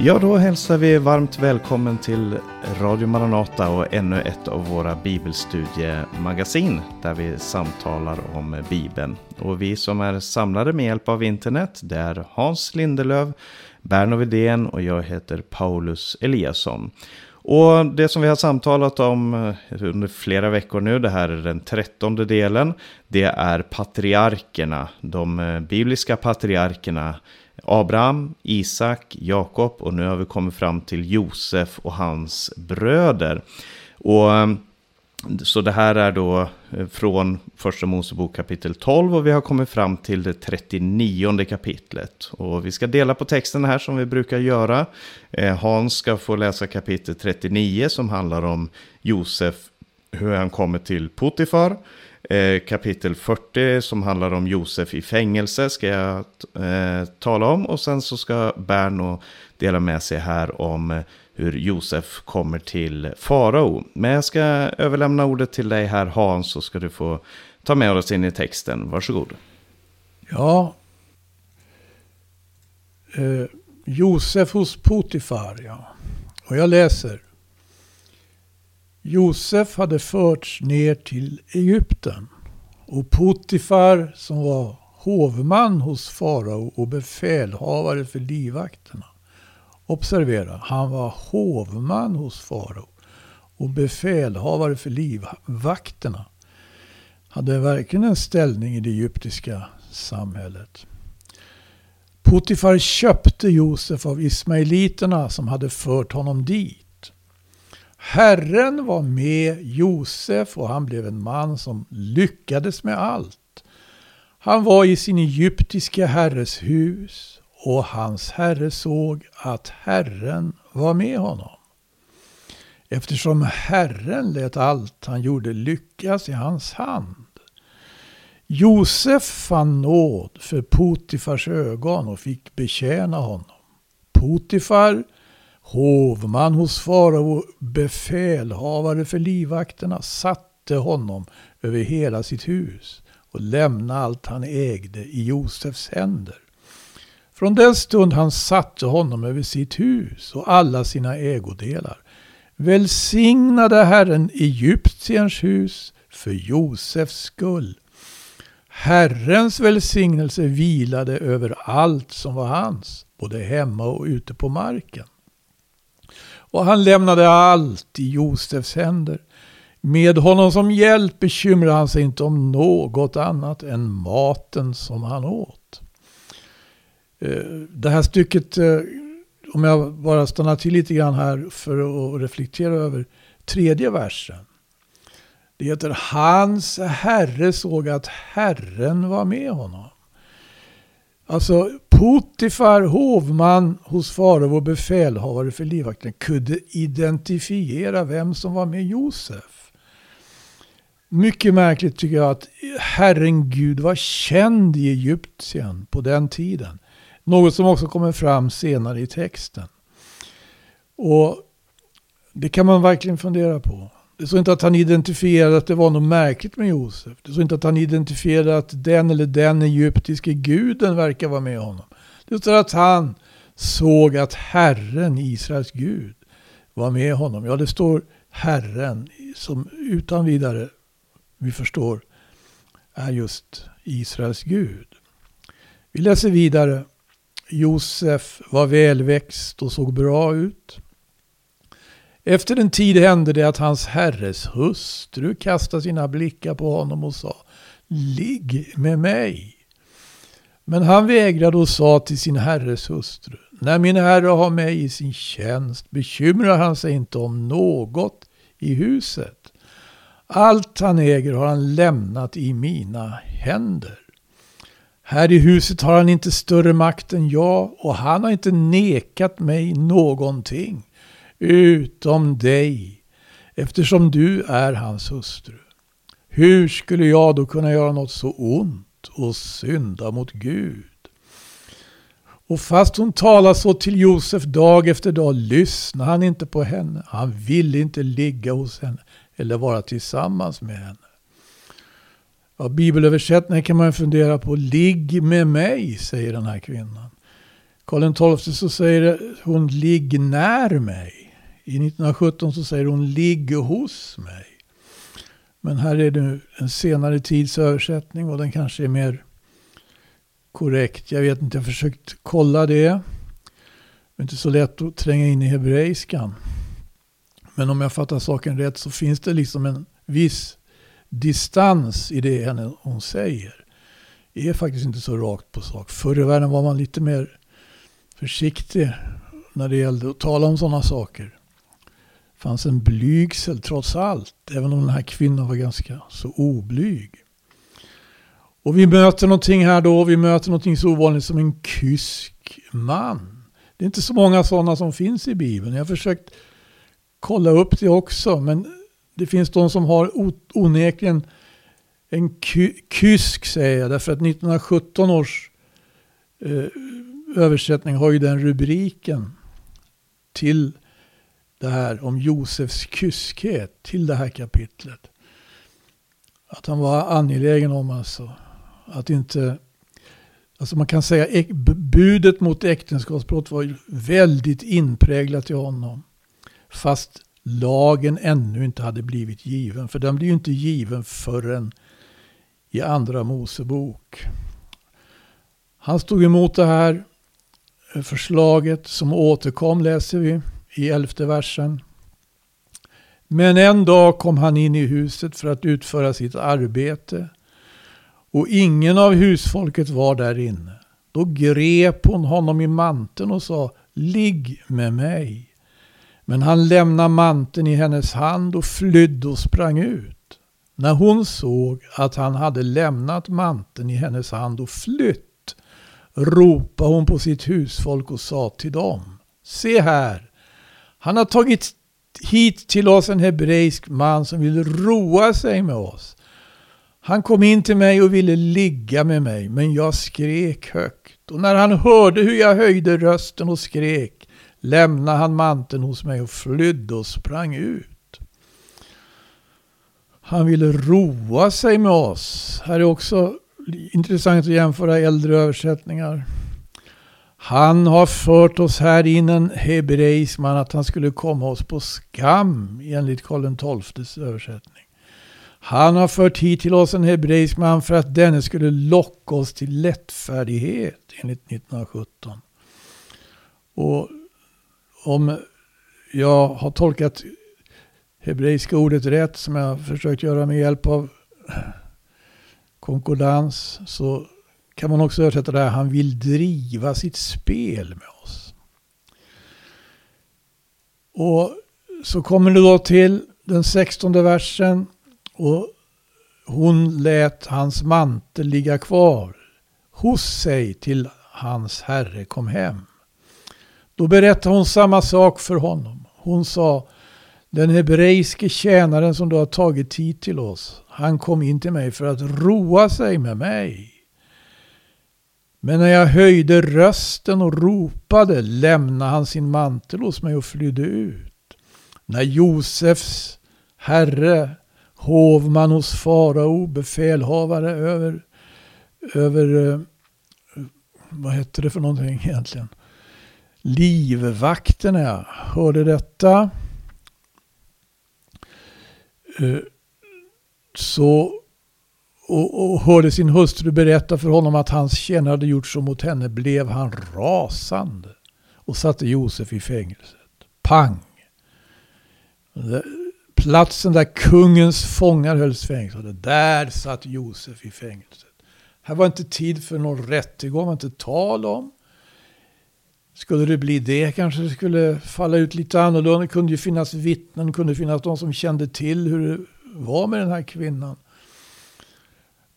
Ja, då hälsar vi varmt välkommen till Radio Maranata och ännu ett av våra bibelstudiemagasin där vi samtalar om Bibeln. Och vi som är samlade med hjälp av internet, det är Hans Lindelöv, Berno Widén och jag heter Paulus Eliasson. Och det som vi har samtalat om eh, under flera veckor nu, det här är den trettonde delen, det är patriarkerna, de eh, bibliska patriarkerna Abraham, Isak, Jakob och nu har vi kommit fram till Josef och hans bröder. Och ehm, så det här är då eh, från första Mosebok kapitel 12 och vi har kommit fram till det 39 kapitlet. Och vi ska dela på texten här som vi brukar göra. Eh, hans ska få läsa kapitel 39 som handlar om Josef, hur han kommer till Potifar. Eh, kapitel 40 som handlar om Josef i fängelse ska jag eh, tala om. Och sen så ska Berno dela med sig här om eh, hur Josef kommer till farao. Men jag ska överlämna ordet till dig här Hans så ska du få ta med oss in i texten. Varsågod. Ja. Eh, Josef hos Potifar, ja. Och jag läser. Josef hade förts ner till Egypten och Potifar som var hovman hos farao och befälhavare för livvakterna. Observera, han var hovman hos farao och befälhavare för livvakterna. Hade verkligen en ställning i det egyptiska samhället. Potifar köpte Josef av ismaeliterna som hade fört honom dit. Herren var med Josef och han blev en man som lyckades med allt. Han var i sin egyptiska herres hus och hans herre såg att Herren var med honom. Eftersom Herren lät allt han gjorde lyckas i hans hand. Josef fann nåd för Potifars ögon och fick betjäna honom. Potifar Hovman hos farao, befälhavare för livvakterna, satte honom över hela sitt hus och lämnade allt han ägde i Josefs händer. Från den stund han satte honom över sitt hus och alla sina ägodelar välsignade Herren Egyptiens hus för Josefs skull. Herrens välsignelse vilade över allt som var hans, både hemma och ute på marken. Och han lämnade allt i Josefs händer. Med honom som hjälp bekymrade han sig inte om något annat än maten som han åt. Eh, det här stycket, eh, om jag bara stannar till lite grann här för att reflektera över tredje versen. Det heter Hans herre såg att Herren var med honom. Alltså Potifar, hovman hos farao och befälhavare för livvakten, kunde identifiera vem som var med Josef. Mycket märkligt tycker jag att Herren Gud var känd i Egypten på den tiden. Något som också kommer fram senare i texten. Och Det kan man verkligen fundera på. Det står inte att han identifierade att det var något märkligt med Josef. Det står inte att han identifierade att den eller den egyptiske guden verkar vara med honom. Det står att han såg att Herren, Israels Gud, var med honom. Ja, det står Herren som utan vidare, vi förstår, är just Israels Gud. Vi läser vidare. Josef var välväxt och såg bra ut. Efter en tid hände det att hans herres hustru kastade sina blickar på honom och sa Ligg med mig. Men han vägrade och sa till sin herres hustru När min herre har mig i sin tjänst bekymrar han sig inte om något i huset. Allt han äger har han lämnat i mina händer. Här i huset har han inte större makt än jag och han har inte nekat mig någonting utom dig, eftersom du är hans hustru. Hur skulle jag då kunna göra något så ont och synda mot Gud? Och fast hon talade så till Josef dag efter dag lyssnade han inte på henne. Han ville inte ligga hos henne eller vara tillsammans med henne. Ja, bibelöversättningen kan man fundera på. Ligg med mig, säger den här kvinnan. Karl XII så säger hon ligg när mig. I 1917 så säger hon ligg hos mig. Men här är det en senare tids översättning och den kanske är mer korrekt. Jag vet inte, jag har försökt kolla det. Det är inte så lätt att tränga in i hebreiskan. Men om jag fattar saken rätt så finns det liksom en viss distans i det hon säger. Det är faktiskt inte så rakt på sak. Förr i världen var man lite mer försiktig när det gällde att tala om sådana saker. Det fanns en blygsel trots allt, även om den här kvinnan var ganska så oblyg. Och vi möter någonting här då, vi möter någonting så ovanligt som en kysk man. Det är inte så många sådana som finns i Bibeln. Jag har försökt kolla upp det också, men det finns de som har onekligen en ky kysk säger jag, därför att 1917 års eh, översättning har ju den rubriken till det här om Josefs kyskhet, till det här kapitlet. Att han var angelägen om alltså att inte Alltså man kan säga budet mot äktenskapsbrott var väldigt inpräglat i honom. Fast lagen ännu inte hade blivit given. För den blir ju inte given förrän i andra Mosebok. Han stod emot det här eh, förslaget som återkom läser vi i elfte versen. Men en dag kom han in i huset för att utföra sitt arbete och ingen av husfolket var där inne. Då grep hon honom i manteln och sa Ligg med mig. Men han lämnade manteln i hennes hand och flydde och sprang ut. När hon såg att han hade lämnat manteln i hennes hand och flytt ropade hon på sitt husfolk och sa till dem Se här, han har tagit hit till oss en hebreisk man som vill roa sig med oss. Han kom in till mig och ville ligga med mig, men jag skrek högt. Och när han hörde hur jag höjde rösten och skrek lämnade han manteln hos mig och flydde och sprang ut. Han ville roa sig med oss. Här är också intressant att jämföra äldre översättningar. Han har fört oss här in en hebreisk man att han skulle komma oss på skam enligt Karl XIIs översättning. Han har fört hit till oss en hebreisk man för att denne skulle locka oss till lättfärdighet enligt 1917. Och om jag har tolkat hebreiska ordet rätt som jag har försökt göra med hjälp av konkordans så kan man också översätta det här, han vill driva sitt spel med oss. Och så kommer det då till den sextonde versen och hon lät hans mantel ligga kvar hos sig till hans herre kom hem. Då berättade hon samma sak för honom. Hon sa, den hebreiske tjänaren som du har tagit hit till oss, han kom in till mig för att roa sig med mig. Men när jag höjde rösten och ropade lämnade han sin mantel hos mig och flydde ut. När Josefs herre hovman hos farao, befälhavare över, över eh, vad hette det för någonting egentligen? Livvakterna. Hörde detta. Eh, så och, och hörde sin hustru berätta för honom att hans tjänare hade gjort så mot henne blev han rasande och satte Josef i fängelset. Pang! platsen där kungens fångar hölls fängslade. Där satt Josef i fängelset. Här var inte tid för någon rättegång, var inte tal om. Skulle det bli det kanske det skulle falla ut lite annorlunda. Det kunde ju finnas vittnen, det kunde finnas de som kände till hur det var med den här kvinnan.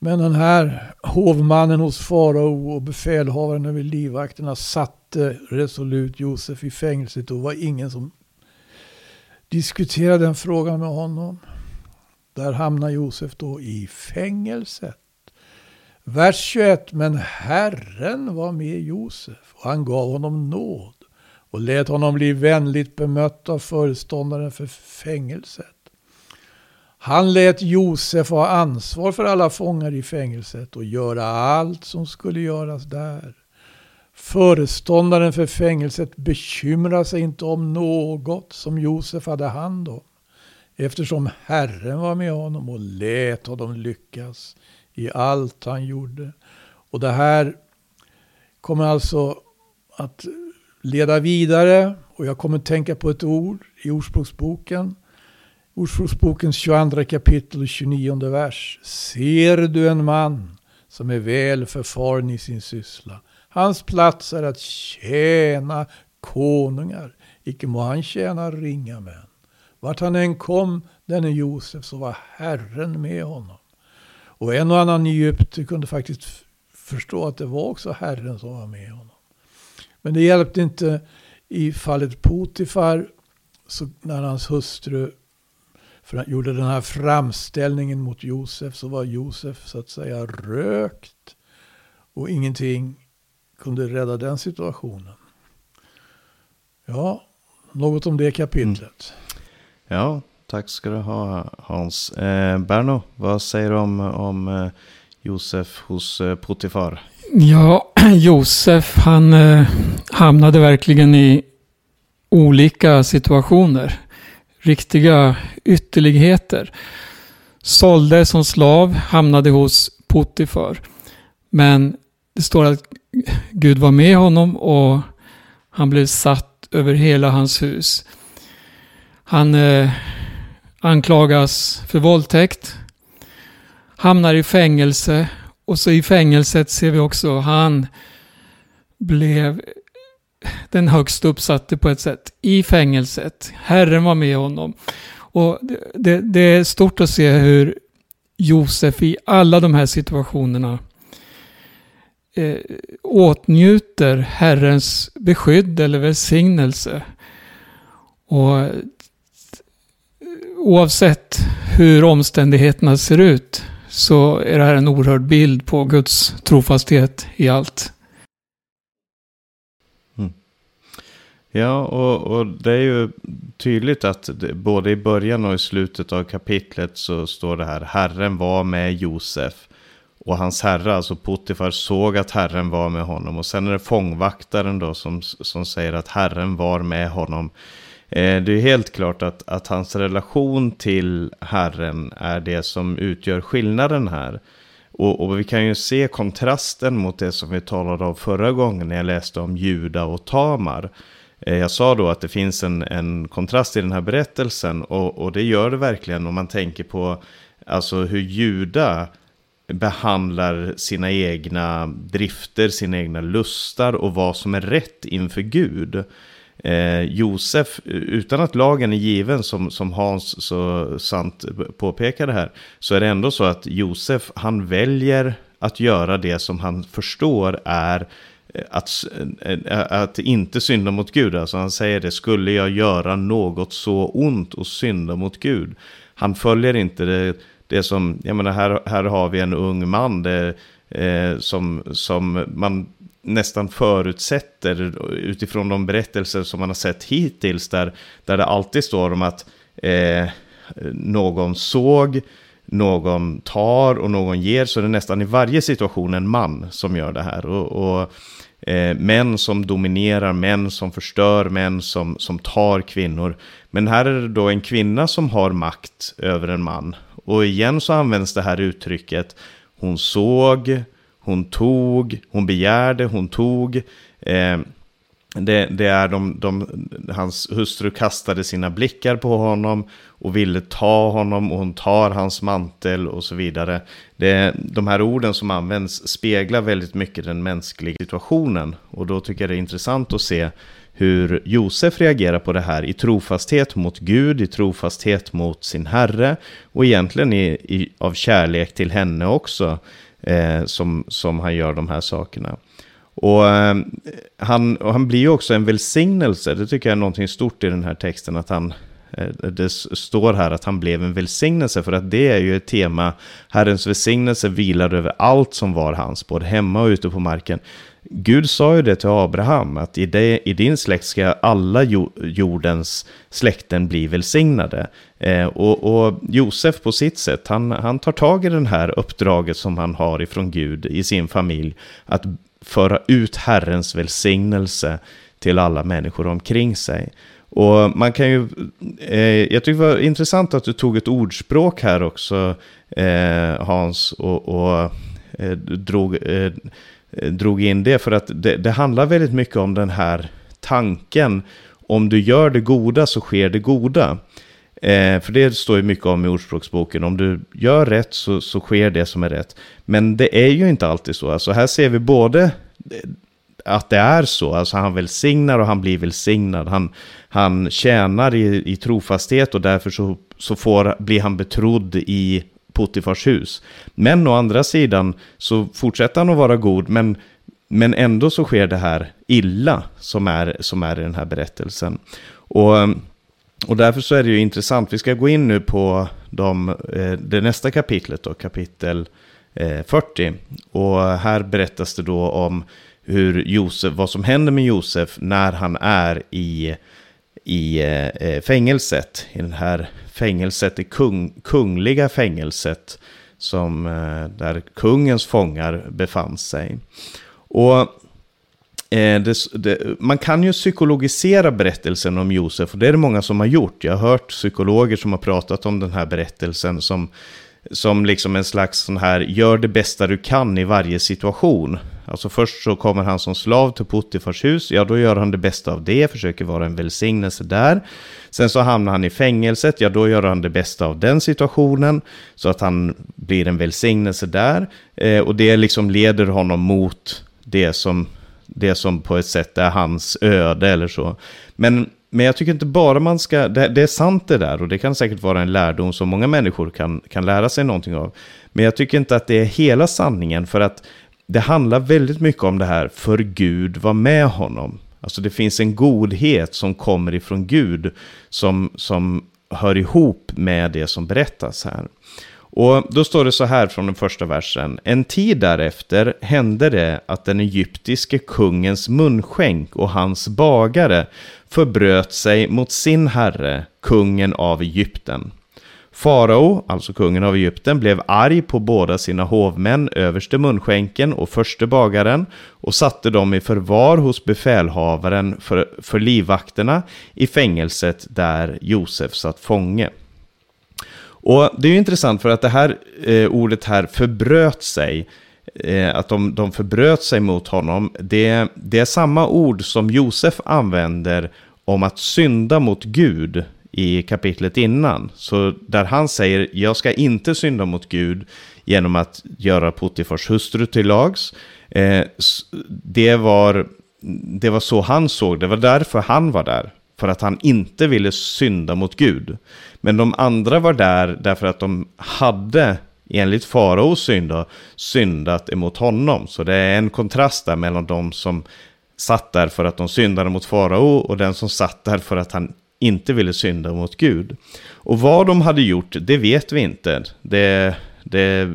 Men den här hovmannen hos farao och befälhavaren över livvakterna satte resolut Josef i fängelset och var ingen som diskuterade den frågan med honom. Där hamnar Josef då i fängelset. Vers 21. Men Herren var med Josef och han gav honom nåd och lät honom bli vänligt bemött av föreståndaren för fängelset. Han lät Josef ha ansvar för alla fångar i fängelset och göra allt som skulle göras där. Föreståndaren för fängelset bekymrade sig inte om något som Josef hade hand om eftersom Herren var med honom och lät honom lyckas i allt han gjorde. Och det här kommer alltså att leda vidare och jag kommer tänka på ett ord i Ordspråksboken. Ordspråksbokens 22 kapitel och 29 vers. Ser du en man som är väl förfaren i sin syssla. Hans plats är att tjäna konungar. Icke må han tjäna ringa män. Vart han än kom, denne Josef, så var Herren med honom. Och en och annan i Egypten kunde faktiskt förstå att det var också Herren som var med honom. Men det hjälpte inte i fallet Potifar, så när hans hustru gjorde den här framställningen mot Josef så var Josef så att säga rökt. Och ingenting kunde rädda den situationen. Ja, något om det kapitlet. Mm. Ja, tack ska du ha Hans. Eh, Berno, vad säger du om, om eh, Josef hos eh, Potifar? Ja, Josef han eh, hamnade verkligen i olika situationer. Riktiga ytterligheter. Sålde som slav, hamnade hos Potifar. Men det står att Gud var med honom och han blev satt över hela hans hus. Han eh, anklagas för våldtäkt, hamnar i fängelse och så i fängelset ser vi också han blev den högst uppsatte på ett sätt i fängelset. Herren var med honom. Och det, det, det är stort att se hur Josef i alla de här situationerna eh, åtnjuter Herrens beskydd eller välsignelse. Och oavsett hur omständigheterna ser ut så är det här en oerhörd bild på Guds trofasthet i allt. Mm. Ja, och, och, det är ju tydligt att det, både i början och i slutet av kapitlet så står det här Herren var med Josef. Och hans herre, alltså Potifar, såg att Herren var med honom. Och sen är det fångvaktaren då som, som säger att Herren var med honom. Eh, det är helt klart att, att hans relation till Herren är det som utgör skillnaden här. Och, och, vi kan ju se kontrasten mot det som vi talade om förra gången när jag läste om Juda och Tamar. Eh, jag sa då att det finns en, en kontrast i den här berättelsen och, och det gör det verkligen om man tänker på alltså hur Juda behandlar sina egna drifter, sina egna lustar och vad som är rätt inför Gud. Eh, Josef, utan att lagen är given som, som Hans så sant påpekade här, så är det ändå så att Josef, han väljer att göra det som han förstår är eh, Eh, att, eh, att inte synda mot Gud. Alltså han säger det, skulle jag göra något så ont och synda mot Gud? Han följer inte det, det som, jag menar här, här har vi en ung man det, eh, som, som man nästan förutsätter utifrån de berättelser som man har sett hittills där, där det alltid står om att eh, någon såg, någon tar och någon ger så det är nästan i varje situation en man som gör det här. Och, och eh, män som dominerar, män som förstör, män som, som tar kvinnor. Men här är det då en kvinna som har makt över en man. Och igen så används det här uttrycket hon såg, hon tog, hon begärde, hon tog. Eh, det, det, är de, de, hans hustru kastade sina blickar på honom och ville ta honom och hon tar hans mantel och så vidare. Det, de här orden som används speglar väldigt mycket den mänskliga situationen och då tycker jag det är intressant att se hur Josef reagerar på det här i trofasthet mot Gud, i trofasthet mot sin herre och egentligen i, i, av kärlek till henne också eh, som, som han gör de här sakerna. Och, eh, han, och han blir ju också en välsignelse, det tycker jag är någonting stort i den här texten, att han, eh, det står här att han blev en välsignelse, för att det är ju ett tema, Herrens välsignelse vilar över allt som var hans, både hemma och ute på marken. Gud sa ju det till Abraham, att i, det, i din släkt ska alla jordens släkten bli välsignade. Eh, och, och, Josef på sitt sätt, han, han tar tag i det här uppdraget som han har ifrån Gud i sin familj. Att föra ut Herrens välsignelse till alla människor omkring sig. Och man kan ju, eh, jag tycker det var intressant att du tog ett ordspråk här också, eh, Hans, och, och eh, drog, eh, drog in det. För att det, det handlar väldigt mycket om den här tanken, om du gör det goda så sker det goda. Eh, för det står ju mycket om i Ordspråksboken. Om du gör rätt så, så sker det som är rätt. Men det är ju inte alltid så. Alltså här ser vi både att det är så. Alltså han välsignar och han blir välsignad. Han, han tjänar i, i trofasthet och därför så, så får, blir han betrodd i Potifars hus. Men å andra sidan så fortsätter han att vara god. Men, men ändå så sker det här illa som är, som är i den här berättelsen. Och och därför så är det ju intressant. Vi ska gå in nu på de, eh, det nästa kapitlet, då, kapitel eh, 40. Och här berättas det då om hur Josef, vad som händer med Josef när han är i, i eh, fängelset. I det här fängelset, det kung, kungliga fängelset som, där kungens fångar befann sig. Och Eh, det, det, man kan ju psykologisera berättelsen om Josef och det är det många som har gjort. Jag har hört psykologer som har pratat om den här berättelsen som, som liksom en slags sån här gör det bästa du kan i varje situation. Alltså först så kommer han som slav till Puttifars hus, ja då gör han det bästa av det, försöker vara en välsignelse där. Sen så hamnar han i fängelset, ja då gör han det bästa av den situationen, så att han blir en välsignelse där. Eh, och det liksom leder honom mot det som det som på ett sätt är hans öde eller så. Men, men jag tycker inte bara man ska, det, det, är sant det där och det kan säkert vara en lärdom som många människor kan, kan lära sig någonting av. Men jag tycker inte att det är hela sanningen för att det handlar väldigt mycket om det här, för Gud var med honom. Alltså det finns en godhet som kommer ifrån Gud som, som hör ihop med det som berättas här. Och då står det så här från den första versen. En tid därefter hände det att den egyptiske kungens munskänk och hans bagare förbröt sig mot sin herre, kungen av Egypten. Farao, alltså kungen av Egypten, blev arg på båda sina hovmän, överste munskänken och förste bagaren, och satte dem i förvar hos befälhavaren för, för livvakterna i fängelset där Josef satt fånge. Och det är ju intressant för att det här eh, ordet här förbröt sig, eh, att de, de förbröt sig mot honom, det, det är samma ord som Josef använder om att synda mot Gud i kapitlet innan. Så där han säger, jag ska inte synda mot Gud genom att göra Potifars hustru till lags. Eh, det, var, det var så han såg det, var därför han var där. För att han inte ville synda mot Gud. Men de andra var där därför att de hade, enligt faraos synd, syndat emot honom. Så det är en kontrast där mellan de som satt där för att de syndade mot farao och den som satt där för att han inte ville synda mot Gud. Och vad de hade gjort, det vet vi inte. Det, det,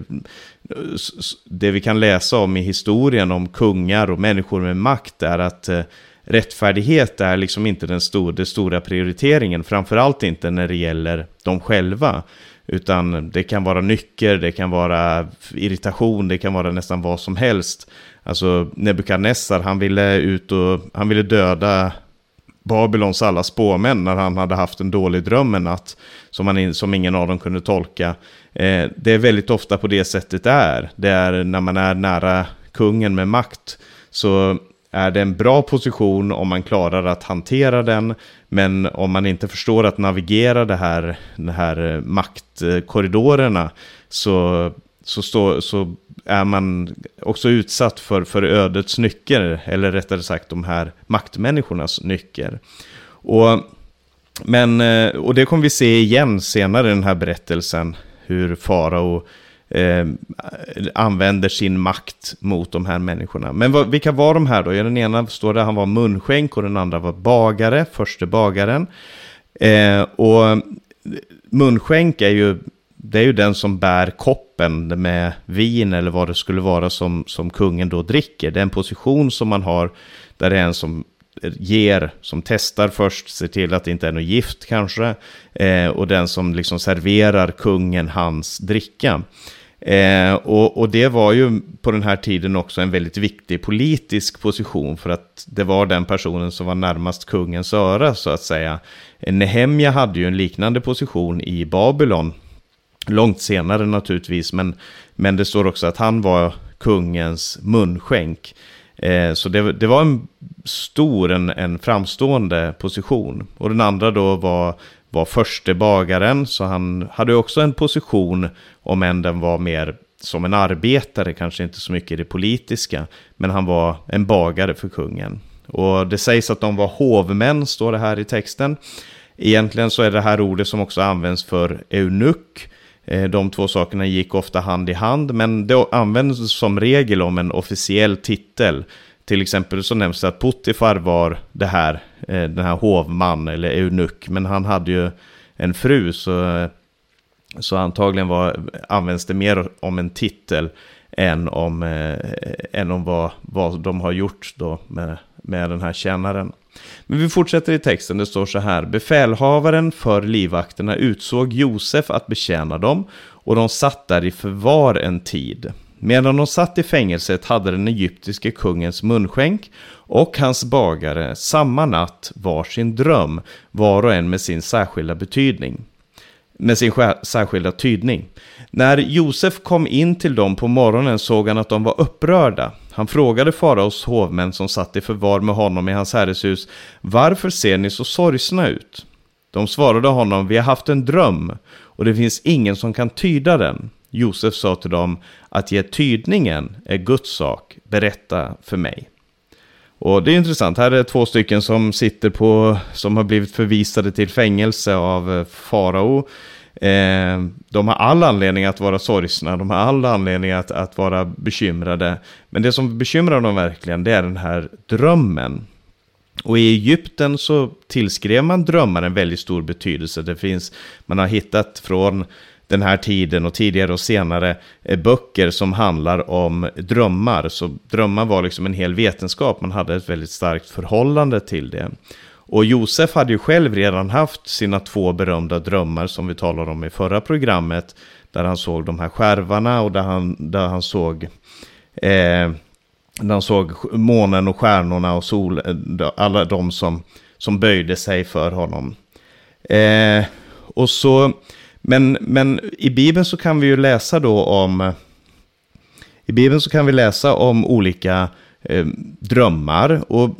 det vi kan läsa om i historien om kungar och människor med makt är att eh, rättfärdighet är liksom inte den stor, den stora prioriteringen, framförallt inte när det gäller dem själva. Utan det kan vara nycker, det kan vara irritation, det kan vara nästan vad som helst. Alltså Nebukadnessar, han ville ut och han ville döda Babylons alla spåmän när han hade haft en dålig dröm en natt som, han, som ingen av dem kunde tolka. Eh, det är väldigt ofta på det sättet det är. Det är när man är nära kungen med makt så är det en bra position om man klarar att hantera den. Men om man inte förstår att navigera det här, de här eh, maktkorridorerna så, så, stå, så är man också utsatt för, för ödets nycker. Eller rättare sagt de här maktmänniskornas nycker. Och, men, eh, och det kommer vi se igen senare i den här berättelsen. Hur farao eh, använder sin makt mot de här människorna. Men vad, vilka var de här då? Ja, den ena står där han var munskänk och den andra var bagare, förste bagaren. Eh, och munskänk är ju, det är ju den som bär koppen med vin eller vad det skulle vara som, som kungen då dricker. Det är en position som man har där det är en som ger, som testar först, ser till att det inte är något gift kanske, eh, och den som liksom serverar kungen hans dricka. Eh, och, och, det var ju på den här tiden också en väldigt viktig politisk position för att det var den personen som var närmast kungens öra så att säga. Nehemja hade ju en liknande position i Babylon, långt senare naturligtvis, men, men det står också att han var kungens munskänk. Eh, så det, det, var en stor, en, en framstående position. Och den andra då var var förste bagaren, så han hade också en position, om än den var mer som en arbetare, kanske inte så mycket i det politiska, men han var en bagare för kungen. Och det sägs att de var hovmän, står det här i texten. Egentligen så är det här ordet som också används för eunuck. Eh, de två sakerna gick ofta hand i hand, men det användes som regel om en officiell titel. Till exempel så nämns det att Puttifar var det här, eh, den här hovman eller eunuck, men han hade ju en fru så, så antagligen var, används det mer om en titel än om, eh, än om vad, vad de har gjort då med, med den här tjänaren. Men vi fortsätter i texten, det står så här. Befälhavaren för livvakterna utsåg Josef att betjäna dem och de satt där i förvar en tid. Medan de satt i fängelset hade den egyptiske kungens munskänk och hans bagare samma natt var sin dröm, var och en med sin särskilda betydning. Med sin särskilda tydning. När Josef kom in till dem på morgonen såg han att de var upprörda. Han frågade faraos hovmän som satt i förvar med honom i hans herreshus, varför ser ni så sorgsna ut? De svarade honom, vi har haft en dröm och det finns ingen som kan tyda den. Josef sa till dem att ge tydningen är Guds sak, berätta för mig. Och det är intressant, här är två stycken som sitter på, som har blivit förvisade till fängelse av eh, farao. Eh, de har all anledning att vara sorgsna, de har all anledning att, att vara bekymrade. Men det som bekymrar dem verkligen, det är den här drömmen. Och i Egypten så tillskrev man drömmar en väldigt stor betydelse. Det finns, man har hittat från den här tiden och tidigare och senare eh, böcker som handlar om drömmar. Så drömmar var liksom en hel vetenskap, man hade ett väldigt starkt förhållande till det. Och Josef hade ju själv redan haft sina två berömda drömmar som vi talade om i förra programmet. Där han såg de här skärvarna och där han, där han såg eh, där han såg månen och stjärnorna och sol, eh, alla de som, som böjde sig för honom. Eh, och så men, men i Bibeln så kan vi ju läsa då om... I Bibeln så kan vi läsa om olika eh, drömmar. Och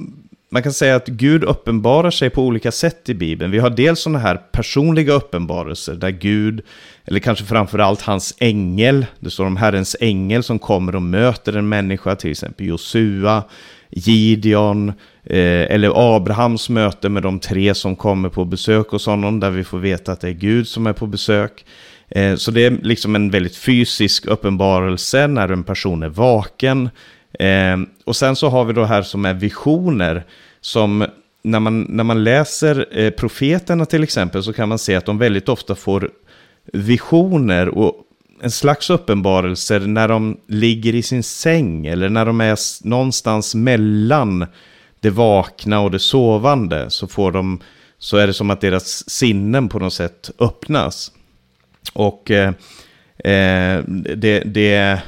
man kan säga att Gud uppenbarar sig på olika sätt i Bibeln. Vi har dels sådana här personliga uppenbarelser där Gud, eller kanske framförallt hans ängel, det står om Herrens ängel som kommer och möter en människa, till exempel Josua, Gideon, eh, eller Abrahams möte med de tre som kommer på besök hos honom, där vi får veta att det är Gud som är på besök. Eh, så det är liksom en väldigt fysisk uppenbarelse när en person är vaken. Eh, och sen så har vi då här som är visioner, som när man, när man läser eh, profeterna till exempel så kan man se att de väldigt ofta får visioner och en slags uppenbarelser när de ligger i sin säng eller när de är någonstans mellan det vakna och det sovande så får de så är det som att deras sinnen på något sätt öppnas. Och eh, eh det, det,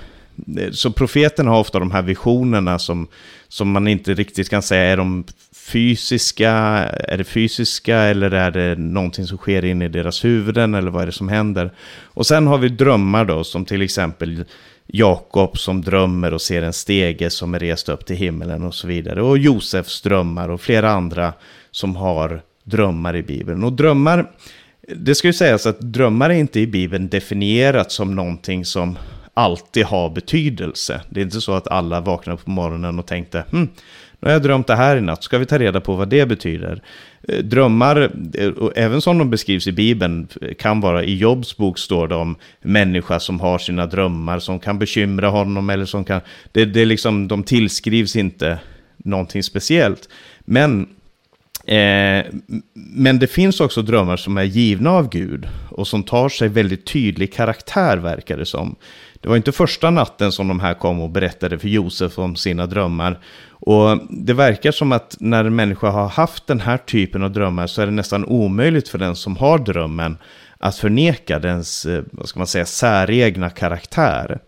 Eh, så profeten har ofta de här visionerna som, som man inte riktigt kan säga är de fysiska, är det fysiska eller är det någonting som sker in i deras huvuden eller vad är det som händer? Och sen har vi drömmar då som till exempel Jakob som drömmer och ser en stege som är rest upp till himmelen och så vidare. Och Josefs drömmar och flera andra som har drömmar i Bibeln. Och drömmar, det ska ju sägas att drömmar är inte i Bibeln definierat som någonting som alltid har betydelse. Det är inte så att alla vaknar på morgonen och tänkte hm, nu har jag drömt det här i natt, ska vi ta reda på vad det betyder? Eh, drömmar, eh, även som de beskrivs i Bibeln, eh, kan vara, i Jobs bok står det om människa som har sina drömmar, som kan bekymra honom eller som kan, det, det är liksom, de tillskrivs inte någonting speciellt. Men Eh, men det finns också drömmar som är givna av Gud och som tar sig väldigt tydlig karaktär verkar det som. Det var inte första natten som de här kom och berättade för Josef om sina drömmar. Och det verkar som att när en människa har haft den här typen av drömmar så är det nästan omöjligt för den som har drömmen att förneka dens, eh, vad ska man säga, säregna karaktär.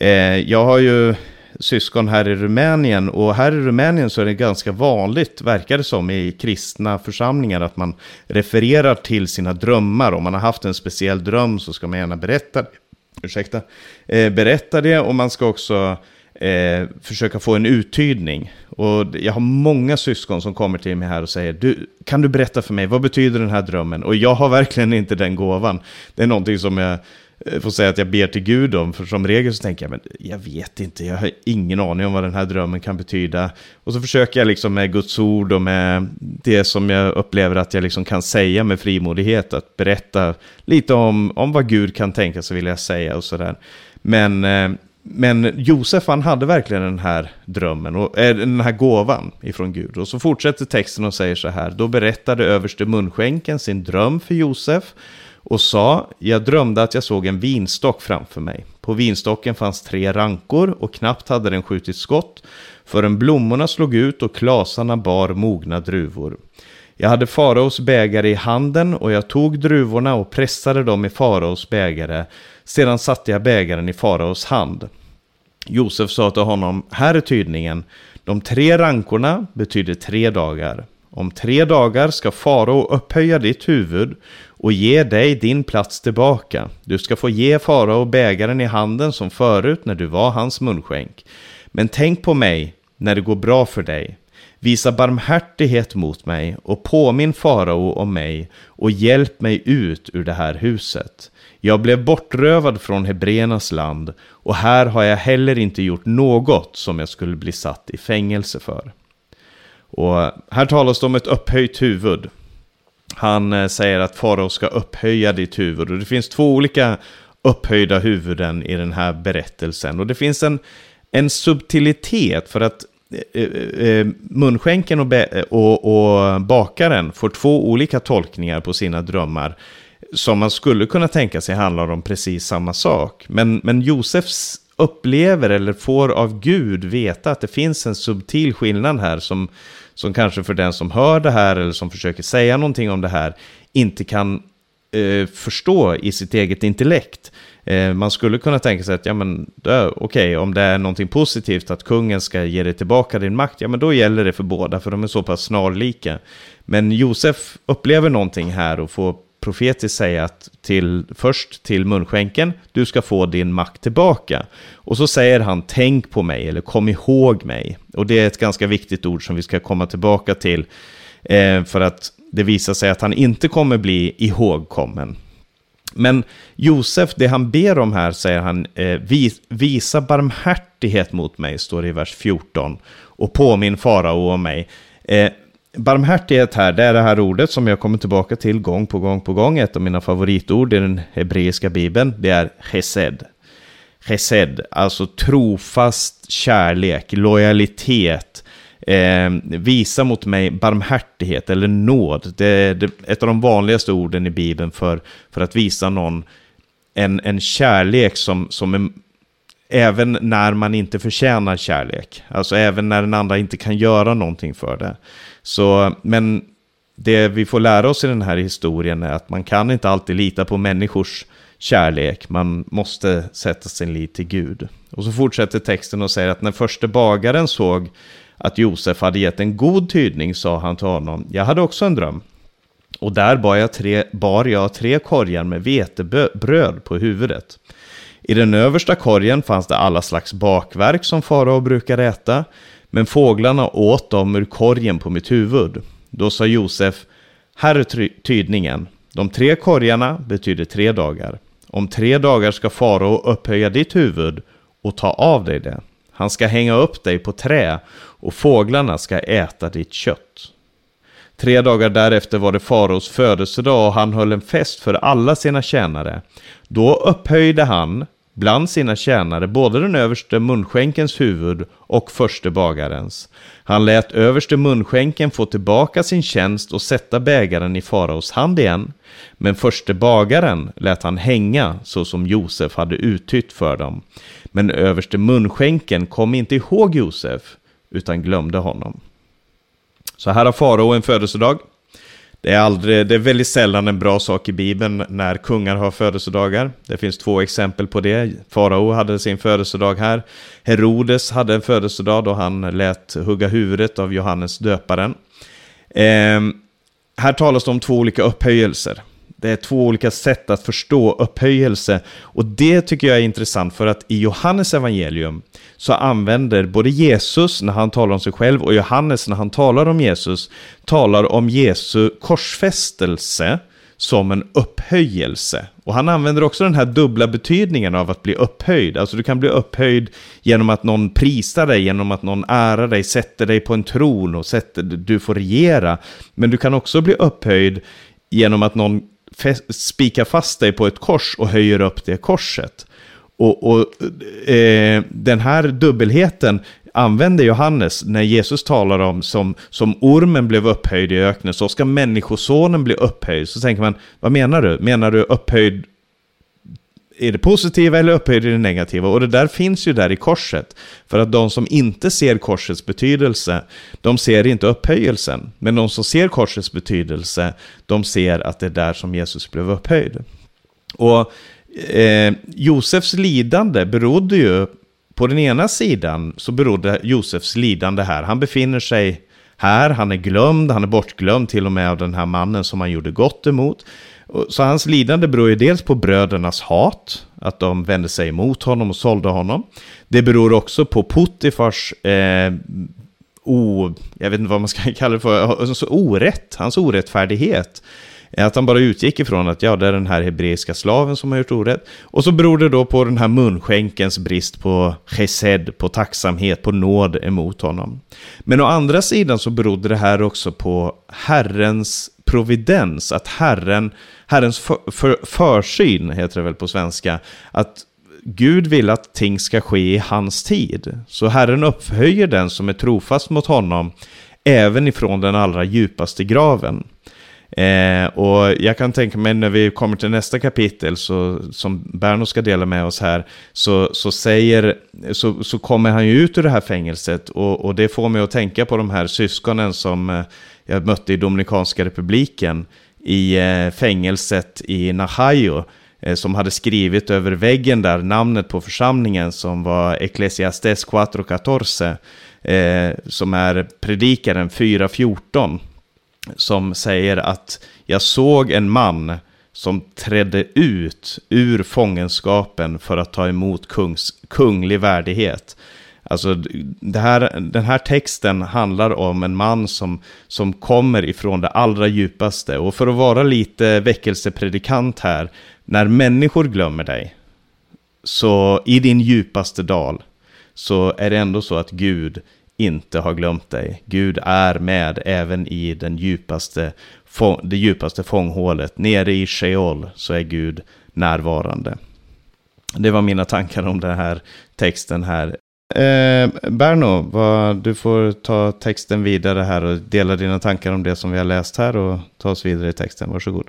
Eh, jag har ju syskon här i Rumänien. Och här i Rumänien så är det ganska vanligt, verkar det som, i kristna församlingar att man refererar till sina drömmar. Om man har haft en speciell dröm så ska man gärna berätta, ursäkta, eh, berätta det och man ska också eh, försöka få en uttydning. Och jag har många syskon som kommer till mig här och säger, du, kan du berätta för mig, vad betyder den här drömmen? Och jag har verkligen inte den gåvan. Det är någonting som jag Eh, får säga att jag ber till Gud om. För som regel så tänker jag, men jag vet inte, jag har ingen aning om vad den här drömmen kan betyda. Och så försöker jag liksom med Guds ord och med det som jag upplever att jag liksom kan säga med frimodighet. Att berätta lite om, om vad Gud kan tänka sig vilja säga och sådär. Men, eh, men Josef han hade verkligen den här drömmen, och, eh, den här gåvan ifrån Gud. Och så fortsätter texten och säger så här, då berättade överste munskänken sin dröm för Josef och sa, jag drömde att jag såg en vinstock framför mig. På vinstocken fanns tre rankor och knappt hade den skjutit skott förrän blommorna slog ut och klasarna bar mogna druvor. Jag hade faraos bägare i handen och jag tog druvorna och pressade dem i faraos bägare. Sedan satte jag bägaren i faraos hand. Josef sa till honom, här är tydningen. De tre rankorna betyder tre dagar. Om tre dagar ska farao upphöja ditt huvud och ge dig din plats tillbaka. Du ska få ge farao bägaren i handen som förut när du var hans munskänk. Men tänk på mig när det går bra för dig. Visa barmhärtighet mot mig och påminn farao om mig och hjälp mig ut ur det här huset. Jag blev bortrövad från Hebreernas land och här har jag heller inte gjort något som jag skulle bli satt i fängelse för. Och här talas det om ett upphöjt huvud. Han eh, säger att farao ska upphöja ditt huvud. Och det finns två olika upphöjda huvuden i den här berättelsen. Och det finns en, en subtilitet för att eh, eh, munskänken och, och, och, bakaren får två olika tolkningar på sina drömmar. Som man skulle kunna tänka sig handlar om precis samma sak. Men, men Josefs upplever eller får av Gud veta att det finns en subtil skillnad här som, som kanske för den som hör det här eller som försöker säga någonting om det här inte kan eh, förstå i sitt eget intellekt. Eh, man skulle kunna tänka sig att, ja men okej, okay, om det är någonting positivt att kungen ska ge dig tillbaka din makt, ja men då gäller det för båda, för de är så pass snarlika. Men Josef upplever någonting här och får profetiskt säga att till, först till munskänken, du ska få din makt tillbaka. Och så säger han, tänk på mig, eller kom ihåg mig. Och det är ett ganska viktigt ord som vi ska komma tillbaka till, eh, för att det visar sig att han inte kommer bli ihågkommen. Men Josef, det han ber om här, säger han, eh, visa barmhärtighet mot mig, står det i vers 14, och påminn farao om mig. Eh, Barmhärtighet här, det är det här ordet som jag kommer tillbaka till gång på gång på gång. Ett av mina favoritord i den hebreiska bibeln, det är chesed. Chesed, alltså trofast kärlek, lojalitet, eh, visa mot mig barmhärtighet eller nåd. Det är ett av de vanligaste orden i bibeln för, för att visa någon en, en kärlek som, som är även när man inte förtjänar kärlek. Alltså även när den andra inte kan göra någonting för det. Så, men det vi får lära oss i den här historien är att man kan inte alltid lita på människors kärlek. Man måste sätta sin lit till Gud. Och så fortsätter texten och säger att när första bagaren såg att Josef hade gett en god tydning sa han till honom, jag hade också en dröm. Och där bar jag tre, bar jag tre korgar med vetebröd på huvudet. I den översta korgen fanns det alla slags bakverk som farao brukar äta, men fåglarna åt dem ur korgen på mitt huvud. Då sa Josef, här är tydningen. De tre korgarna betyder tre dagar. Om tre dagar ska farao upphöja ditt huvud och ta av dig det. Han ska hänga upp dig på trä och fåglarna ska äta ditt kött. Tre dagar därefter var det faraos födelsedag och han höll en fest för alla sina tjänare. Då upphöjde han bland sina tjänare både den överste munskänkens huvud och förste bagarens. Han lät överste munskänken få tillbaka sin tjänst och sätta bägaren i faraos hand igen. Men förste bagaren lät han hänga så som Josef hade uttytt för dem. Men överste munskänken kom inte ihåg Josef utan glömde honom. Så här har farao en födelsedag. Det är, aldrig, det är väldigt sällan en bra sak i Bibeln när kungar har födelsedagar. Det finns två exempel på det. Farao hade sin födelsedag här. Herodes hade en födelsedag då han lät hugga huvudet av Johannes döparen. Eh, här talas det om två olika upphöjelser. Det är två olika sätt att förstå upphöjelse. Och det tycker jag är intressant för att i Johannes evangelium så använder både Jesus när han talar om sig själv och Johannes när han talar om Jesus talar om Jesu korsfästelse som en upphöjelse. Och han använder också den här dubbla betydningen av att bli upphöjd. Alltså du kan bli upphöjd genom att någon prisar dig, genom att någon ärar dig, sätter dig på en tron och sätter, du får regera. Men du kan också bli upphöjd genom att någon spikar fast dig på ett kors och höjer upp det korset. Och, och eh, den här dubbelheten använder Johannes när Jesus talar om som, som ormen blev upphöjd i öknen, så ska människosonen bli upphöjd. Så tänker man, vad menar du? Menar du upphöjd är det positiva eller upphöjer det negativa? Och det där finns ju där i korset. För att de som inte ser korsets betydelse, de ser inte upphöjelsen. Men de som ser korsets betydelse, de ser att det är där som Jesus blev upphöjd. Och eh, Josefs lidande berodde ju, på den ena sidan så berodde Josefs lidande här. Han befinner sig här, han är glömd, han är bortglömd till och med av den här mannen som han gjorde gott emot. Så hans lidande beror ju dels på brödernas hat, att de vände sig emot honom och sålde honom. Det beror också på Puttifars eh, o, jag vet inte vad man ska kalla det för, alltså orätt, hans orättfärdighet. Att han bara utgick ifrån att ja, det är den här hebreiska slaven som har gjort orätt. Och så beror det då på den här munskänkens brist på chesed, på tacksamhet, på nåd emot honom. Men å andra sidan så berodde det här också på Herrens providens, att Herren, Herrens för, för, försyn, heter det väl på svenska, att Gud vill att ting ska ske i hans tid. Så Herren upphöjer den som är trofast mot honom, även ifrån den allra djupaste graven. Eh, och jag kan tänka mig när vi kommer till nästa kapitel, så, som Berno ska dela med oss här, så, så, säger, så, så kommer han ju ut ur det här fängelset. Och, och det får mig att tänka på de här syskonen som eh, jag mötte i Dominikanska republiken, i eh, fängelset i Nahayo eh, som hade skrivit över väggen där namnet på församlingen som var Ecclesiastes 4.14, eh, som är predikaren 4.14 som säger att jag såg en man som trädde ut ur fångenskapen för att ta emot kungs, kunglig värdighet. Alltså, det här, den här texten handlar om en man som, som kommer ifrån det allra djupaste. Och för att vara lite väckelsepredikant här, när människor glömmer dig, så i din djupaste dal, så är det ändå så att Gud inte har glömt dig. Gud är med även i den djupaste, det djupaste fånghålet. Nere i Sheol så är Gud närvarande. Det var mina tankar om den här texten här. Eh, Berno, vad, du får ta texten vidare här och dela dina tankar om det som vi har läst här och ta oss vidare i texten. Varsågod.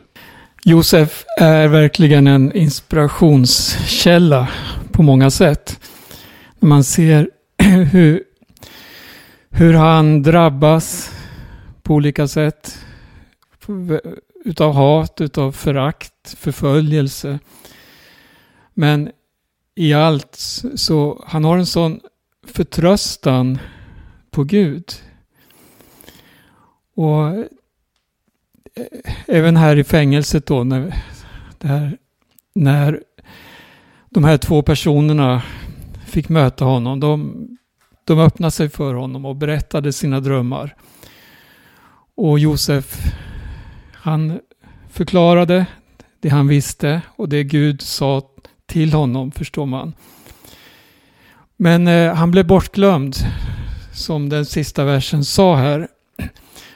Josef är verkligen en inspirationskälla på många sätt. Man ser hur hur han drabbas på olika sätt. Utav hat, utav förakt, förföljelse. Men i allt så han har en sån förtröstan på Gud. Och eh, även här i fängelset då när, här, när de här två personerna fick möta honom. De de öppnade sig för honom och berättade sina drömmar. Och Josef, han förklarade det han visste och det Gud sa till honom, förstår man. Men eh, han blev bortglömd, som den sista versen sa här.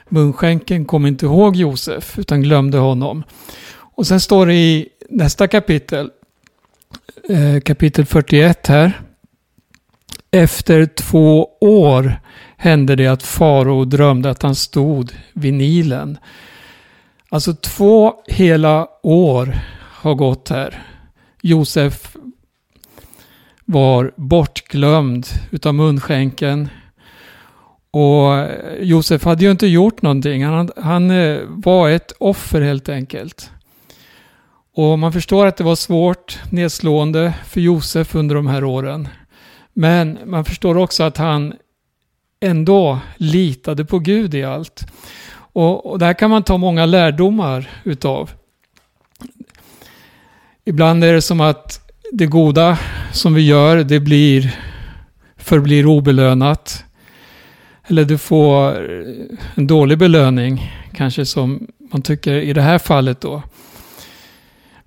Munskänken kom inte ihåg Josef, utan glömde honom. Och sen står det i nästa kapitel eh, kapitel 41 här. Efter två år hände det att farao drömde att han stod vid Nilen. Alltså två hela år har gått här. Josef var bortglömd utav munskänken. Och Josef hade ju inte gjort någonting. Han, han eh, var ett offer helt enkelt. Och man förstår att det var svårt, nedslående för Josef under de här åren. Men man förstår också att han ändå litade på Gud i allt. Och, och där kan man ta många lärdomar utav. Ibland är det som att det goda som vi gör, det blir, förblir obelönat. Eller du får en dålig belöning, kanske som man tycker i det här fallet då.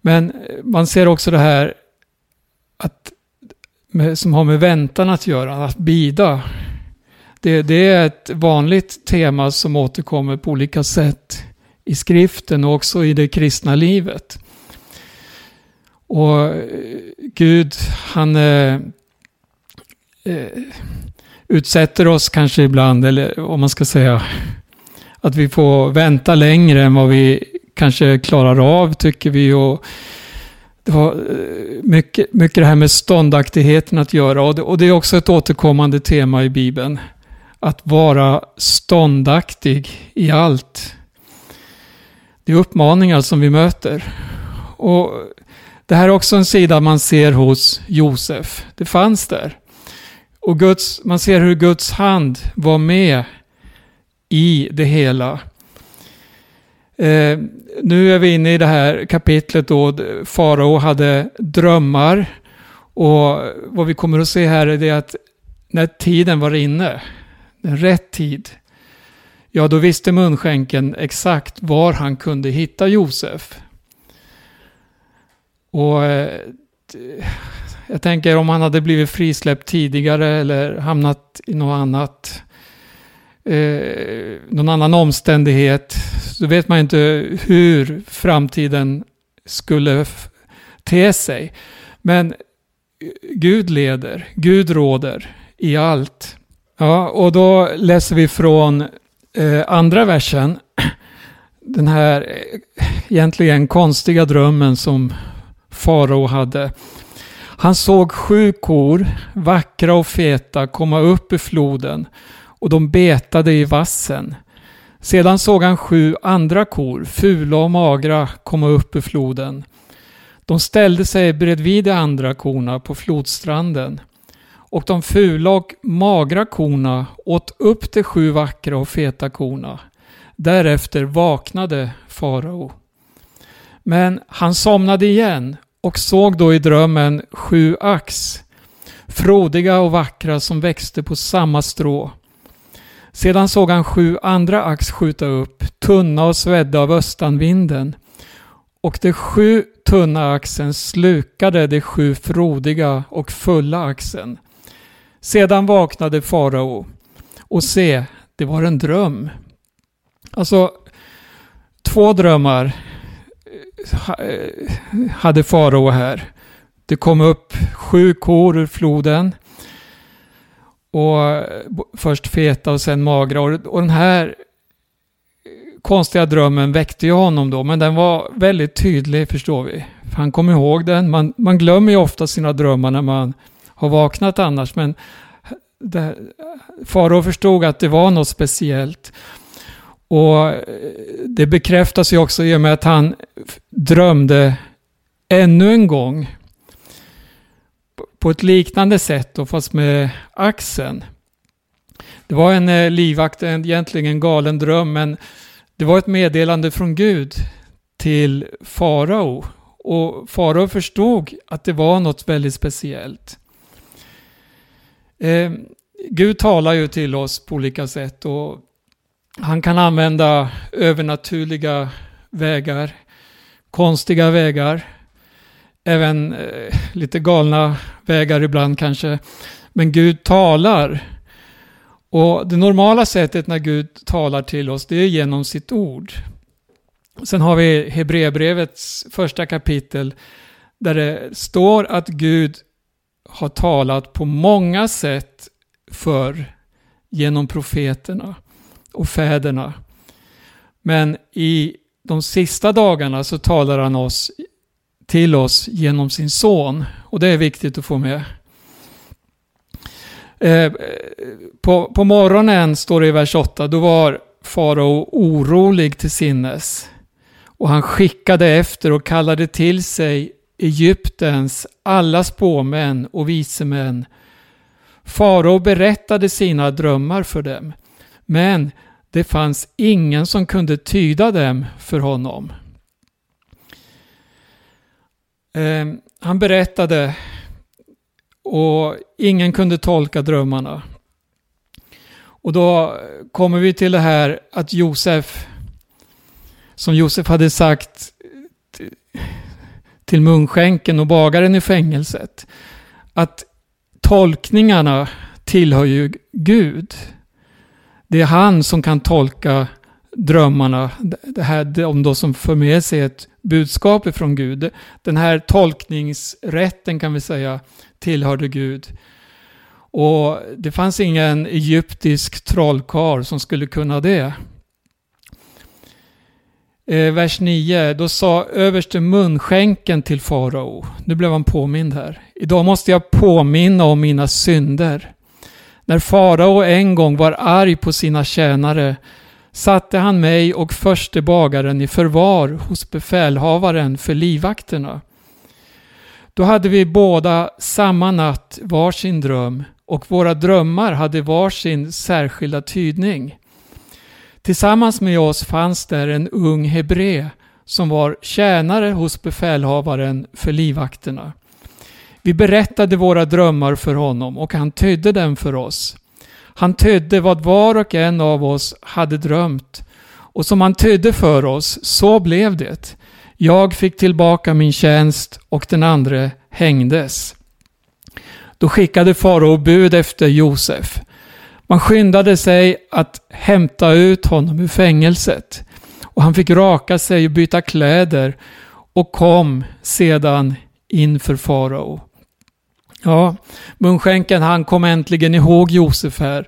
Men man ser också det här att, med, som har med väntan att göra, att bida. Det, det, är ett vanligt tema som återkommer på olika sätt i skriften och också i det kristna livet. Och eh, Gud, han eh, eh, utsätter oss kanske ibland, eller om man ska säga, att vi får vänta längre än vad vi kanske klarar av, tycker vi. Och det har eh, mycket, mycket det här med ståndaktigheten att göra. Och det, och det är också ett återkommande tema i Bibeln. Att vara ståndaktig i allt. Det är uppmaningar som vi möter. Och det här är också en sida man ser hos Josef. Det fanns där. Och Guds, man ser hur Guds hand var med i det hela. Eh, nu är vi inne i det här kapitlet då farao hade drömmar. Och vad vi kommer att se här är det att när tiden var inne, rätt tid, ja då visste munskänken exakt var han kunde hitta Josef. Och eh, jag tänker om han hade blivit frisläppt tidigare eller hamnat i något annat, eh, någon annan omständighet, så vet man inte hur framtiden skulle te sig. Men Gud leder, Gud råder i allt. Ja, och då läser vi från eh, andra versen. Den här eh, egentligen konstiga drömmen som farao hade. Han såg sju kor, vackra och feta, komma upp ur floden och de betade i vassen. Sedan såg han sju andra kor, fula och magra, komma upp ur floden. De ställde sig bredvid de andra korna på flodstranden. Och de fula och magra korna åt upp de sju vackra och feta korna. Därefter vaknade farao. Men han somnade igen och såg då i drömmen sju ax, frodiga och vackra som växte på samma strå. Sedan såg han sju andra ax skjuta upp, tunna och svedda av östanvinden. Och de sju tunna axen slukade de sju frodiga och fulla axen. Sedan vaknade farao och se, det var en dröm. Alltså, två drömmar Eh, hade farao här. Det kom upp sju kor ur floden. Och eh, först feta och sen magra. Och den här konstiga drömmen väckte ju honom då. Men den var väldigt tydlig förstår vi. Han kom ihåg den. Man, man glömmer ju ofta sina drömmar när man har vaknat annars. Men farao förstod att det var något speciellt. Och eh, det bekräftas ju också i och med att han drömde ännu en gång på ett liknande sätt då, fast med axeln. Det var en eh, livvakt, egentligen en galen dröm, men det var ett meddelande från Gud till farao. Och farao förstod att det var något väldigt speciellt. Eh, Gud talar ju till oss på olika sätt och han kan använda övernaturliga vägar, konstiga vägar, även eh, lite galna vägar ibland kanske. Men Gud talar. Och det normala sättet när Gud talar till oss, det är genom sitt ord. Sen har vi Hebreerbrevets första kapitel, där det står att Gud har talat på många sätt för genom profeterna och fäderna. Men i de sista dagarna så talar han oss, till oss genom sin son. Och det är viktigt att få med. Eh, på, på morgonen, står det i vers 8, då var farao orolig till sinnes. Och han skickade efter och kallade till sig Egyptens alla spåmän och visemän. Farao berättade sina drömmar för dem. Men det fanns ingen som kunde tyda dem för honom. Ehm, han berättade och ingen kunde tolka drömmarna. Och då kommer vi till det här att Josef, som Josef hade sagt till munskänken och bagaren i fängelset, att tolkningarna tillhör ju Gud. Det är han som kan tolka drömmarna, det här de då som för med sig ett budskap ifrån Gud. Den här tolkningsrätten kan vi säga tillhörde Gud. Och det fanns ingen egyptisk trollkarl som skulle kunna det. Eh, vers 9, då sa överste munskänken till farao, nu blev han påmind här. Idag måste jag påminna om mina synder. När farao en gång var arg på sina tjänare satte han mig och förste bagaren i förvar hos befälhavaren för livvakterna. Då hade vi båda samma natt varsin dröm och våra drömmar hade varsin särskilda tydning. Tillsammans med oss fanns där en ung hebré som var tjänare hos befälhavaren för livvakterna. Vi berättade våra drömmar för honom och han tydde dem för oss. Han tydde vad var och en av oss hade drömt och som han tydde för oss, så blev det. Jag fick tillbaka min tjänst och den andra hängdes. Då skickade farao bud efter Josef. Man skyndade sig att hämta ut honom ur fängelset och han fick raka sig och byta kläder och kom sedan inför farao. Ja, munskänken han kom äntligen ihåg Josef här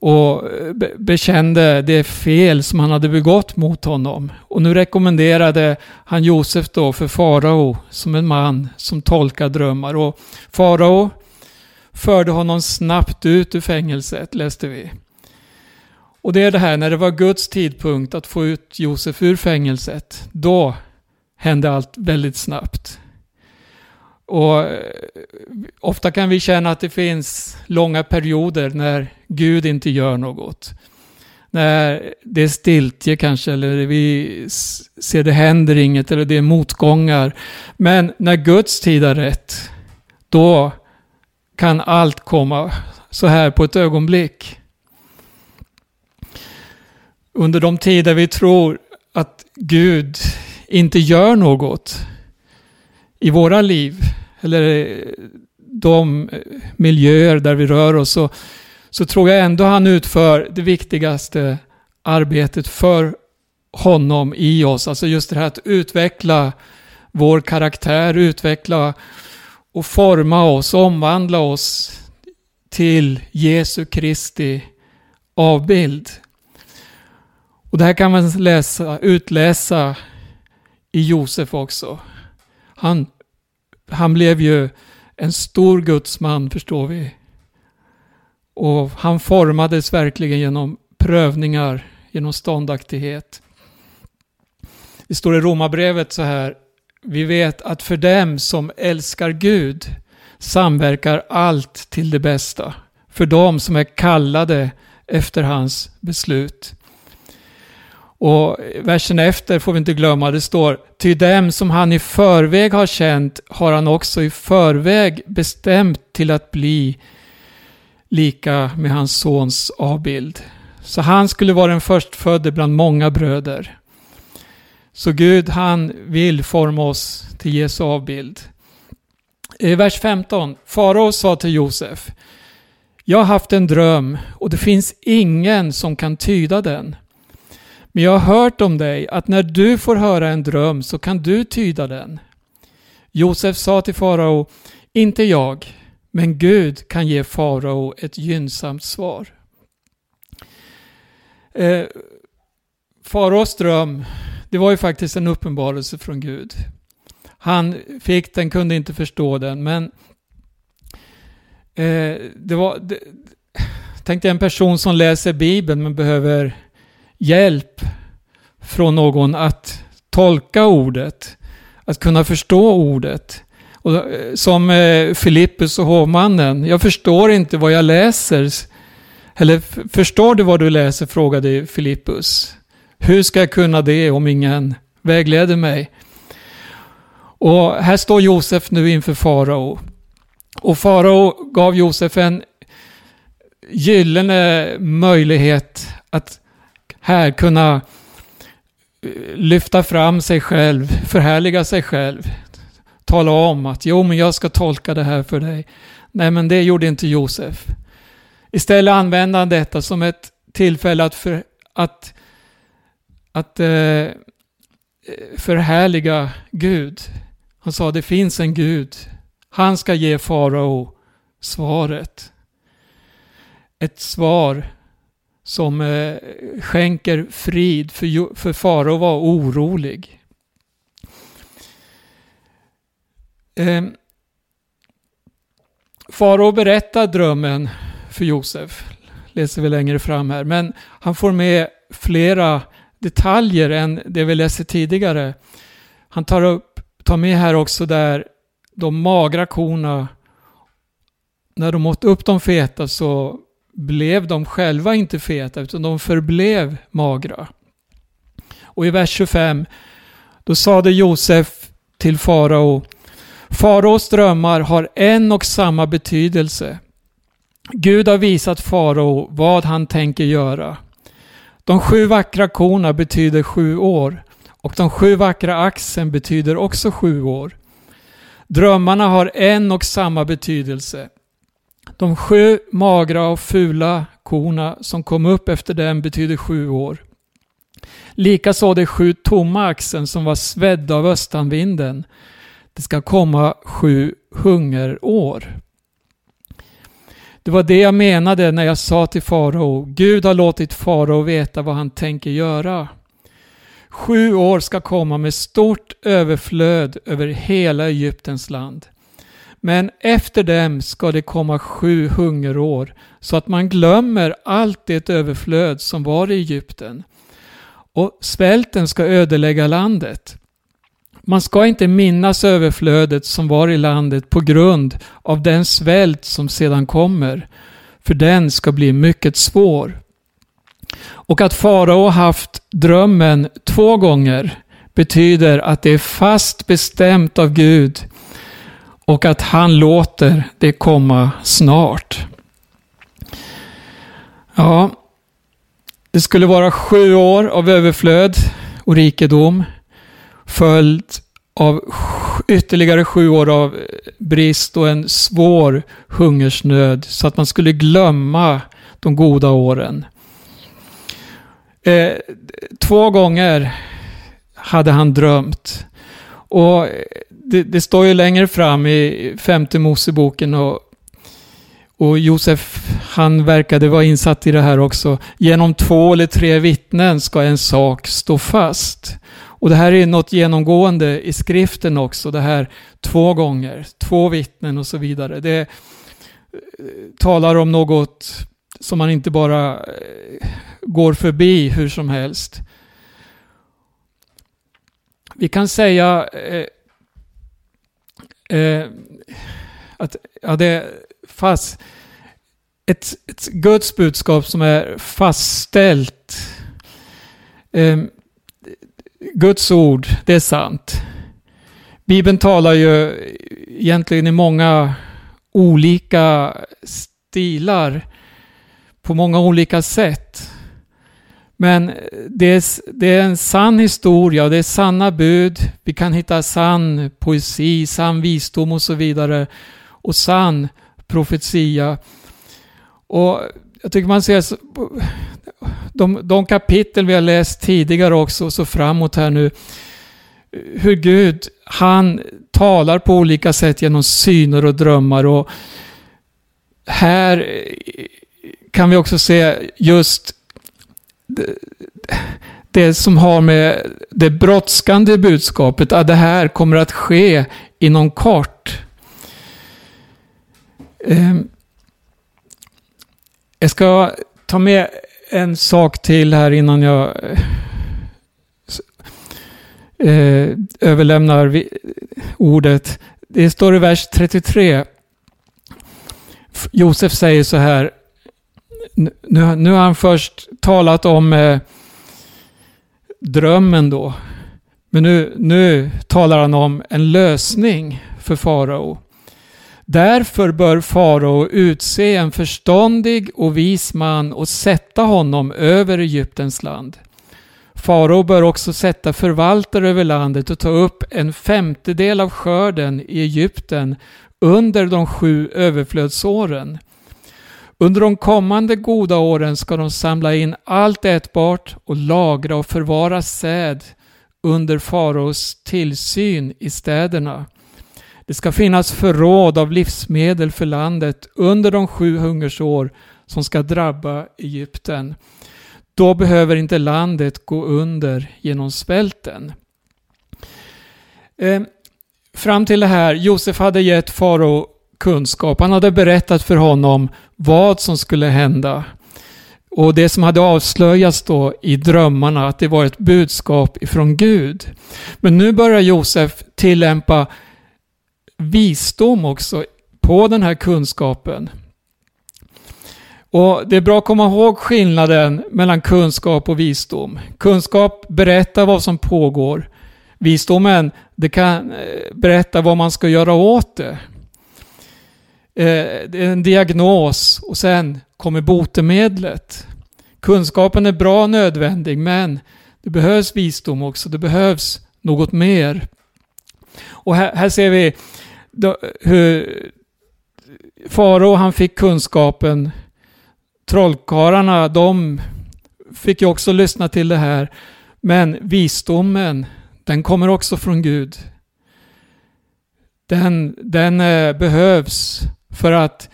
och eh, bekände det fel som han hade begått mot honom. Och nu rekommenderade han Josef då för farao som en man som tolkar drömmar. Och farao förde honom snabbt ut ur fängelset, läste vi. Och det är det här, när det var Guds tidpunkt att få ut Josef ur fängelset, då hände allt väldigt snabbt. Och eh, ofta kan vi känna att det finns långa perioder när Gud inte gör något. När det är stiltje kanske, eller vi ser det händer inget, eller det är motgångar. Men när Guds tid är rätt, då kan allt komma så här på ett ögonblick. Under de tider vi tror att Gud inte gör något i våra liv, eller eh, de eh, miljöer där vi rör oss, så, så tror jag ändå han utför det viktigaste arbetet för honom i oss. Alltså just det här att utveckla vår karaktär, utveckla och forma oss, omvandla oss till Jesu Kristi avbild. Och det här kan man läsa, utläsa i Josef också. Han, han blev ju en stor gudsman förstår vi. Och han formades verkligen genom prövningar, genom ståndaktighet. Det står i Romarbrevet så här vi vet att för dem som älskar Gud samverkar allt till det bästa. För dem som är kallade efter hans beslut. Och versen efter får vi inte glömma, det står Ty dem som han i förväg har känt har han också i förväg bestämt till att bli lika med hans sons avbild. Så han skulle vara den förstfödde bland många bröder. Så Gud han vill forma oss till Jesu avbild. I vers 15. Farao sa till Josef. Jag har haft en dröm och det finns ingen som kan tyda den. Men jag har hört om dig att när du får höra en dröm så kan du tyda den. Josef sa till farao, inte jag, men Gud kan ge farao ett gynnsamt svar. Eh, faraos dröm, det var ju faktiskt en uppenbarelse från Gud. Han fick den, kunde inte förstå den, men eh, det var... Det, tänk dig en person som läser Bibeln men behöver hjälp från någon att tolka ordet, att kunna förstå ordet. Och, eh, som eh, Filippus och hovmannen, jag förstår inte vad jag läser. Eller förstår du vad du läser? frågade Filippus. Hur ska jag kunna det om ingen vägleder mig? Och här står Josef nu inför farao. Och farao gav Josef en gyllene möjlighet att här kunna eh, lyfta fram sig själv, förhärliga sig själv. Tala om att jo, men jag ska tolka det här för dig. Nej, men det gjorde inte Josef. Istället använde han detta som ett tillfälle att, för, att, att eh, eh förhärliga Gud. Han sa det finns en Gud. Han ska ge farao svaret. Ett svar som eh, skänker frid, för, för farao var orolig. Eh, farao berättar drömmen för Josef, läser vi längre fram här, men han får med flera detaljer än det vi läste tidigare. Han tar, upp, tar med här också där de magra korna, när de åt upp de feta så blev de själva inte feta utan de förblev magra. Och i vers 25 då sade Josef till farao Faraos drömmar har en och samma betydelse. Gud har visat farao vad han tänker göra. De sju vackra korna betyder sju år och de sju vackra axen betyder också sju år. Drömmarna har en och samma betydelse. De sju magra och fula korna som kom upp efter dem betyder sju år. Likaså de sju tomma axen som var svedda av östanvinden. Det ska komma sju hungerår. Det var det jag menade när jag sa till farao, Gud har låtit farao veta vad han tänker göra. Sju år ska komma med stort överflöd över hela Egyptens land. Men efter dem ska det komma sju hungerår så att man glömmer allt det överflöd som var i Egypten. Och svälten ska ödelägga landet. Man ska inte minnas överflödet som var i landet på grund av den svält som sedan kommer, för den ska bli mycket svår. Och att farao haft drömmen två gånger betyder att det är fast bestämt av Gud och att han låter det komma snart. Ja, det skulle vara sju år av överflöd och rikedom följt av ytterligare sju år av brist och en svår hungersnöd så att man skulle glömma de goda åren. Eh, två gånger hade han drömt. Och det, det, står ju längre fram i femte Moseboken och, och Josef han verkade vara insatt i det här också. Genom två eller tre vittnen ska en sak stå fast. Och det här är något genomgående i skriften också. Det här två gånger, två vittnen och så vidare. Det eh, talar om något som man inte bara eh, går förbi hur som helst. Vi kan säga eh, eh, att ja, det är fast, ett, ett Guds budskap som är fastställt. Eh, Guds ord, det är sant. Bibeln talar ju egentligen i många olika stilar på många olika sätt. Men det är, det är en sann historia och det är sanna bud. Vi kan hitta sann poesi, sann visdom och så vidare. Och sann profetia. Och jag tycker man ser de, de kapitel vi har läst tidigare också, och så framåt här nu. hur Gud, han talar på olika sätt genom syner och drömmar. Och här kan vi också se just det som har med det brådskande budskapet, att det här kommer att ske inom kort. Ehm, jag ska ta med en sak till här innan jag eh, överlämnar ordet. Det står i vers 33. Josef säger så här. Nu, nu har han först talat om eh, drömmen då. Men nu, nu talar han om en lösning för farao. Därför bör farao utse en förståndig och vis man och sätta honom över Egyptens land. Farao bör också sätta förvaltare över landet och ta upp en femtedel av skörden i Egypten under de sju överflödsåren. Under de kommande goda åren ska de samla in allt ätbart och lagra och förvara säd under faraos tillsyn i städerna. Det ska finnas förråd av livsmedel för landet under de sju hungersår som ska drabba Egypten. Då behöver inte landet gå under genom svälten. Eh, fram till det här, Josef hade gett farao kunskap. Han hade berättat för honom vad som skulle hända. Och det som hade avslöjats då i drömmarna, att det var ett budskap ifrån Gud. Men nu börjar Josef tillämpa visdom också på den här kunskapen. Och Det är bra att komma ihåg skillnaden mellan kunskap och visdom. Kunskap berättar vad som pågår. Visdomen det kan eh, berätta vad man ska göra åt det. Eh, det är en diagnos och sen kommer botemedlet. Kunskapen är bra och nödvändig men det behövs visdom också. Det behövs något mer. Och här, här ser vi då, hur Farao han fick kunskapen trollkarlarna, de fick ju också lyssna till det här. Men visdomen, den kommer också från Gud. Den, den eh, behövs för att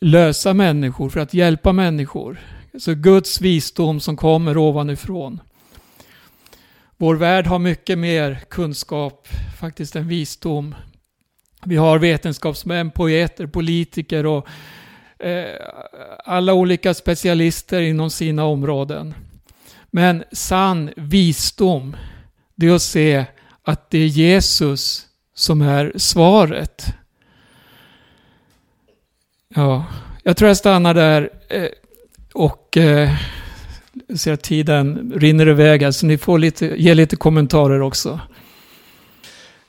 lösa människor, för att hjälpa människor. Så Guds visdom som kommer ovanifrån. Vår värld har mycket mer kunskap, faktiskt än visdom. Vi har vetenskapsmän, poeter, politiker och Eh, alla olika specialister inom sina områden. Men sann visdom, det är att se att det är Jesus som är svaret. Ja, jag tror jag stannar där eh, och eh, ser att tiden rinner iväg här, så ni får lite, ge lite kommentarer också.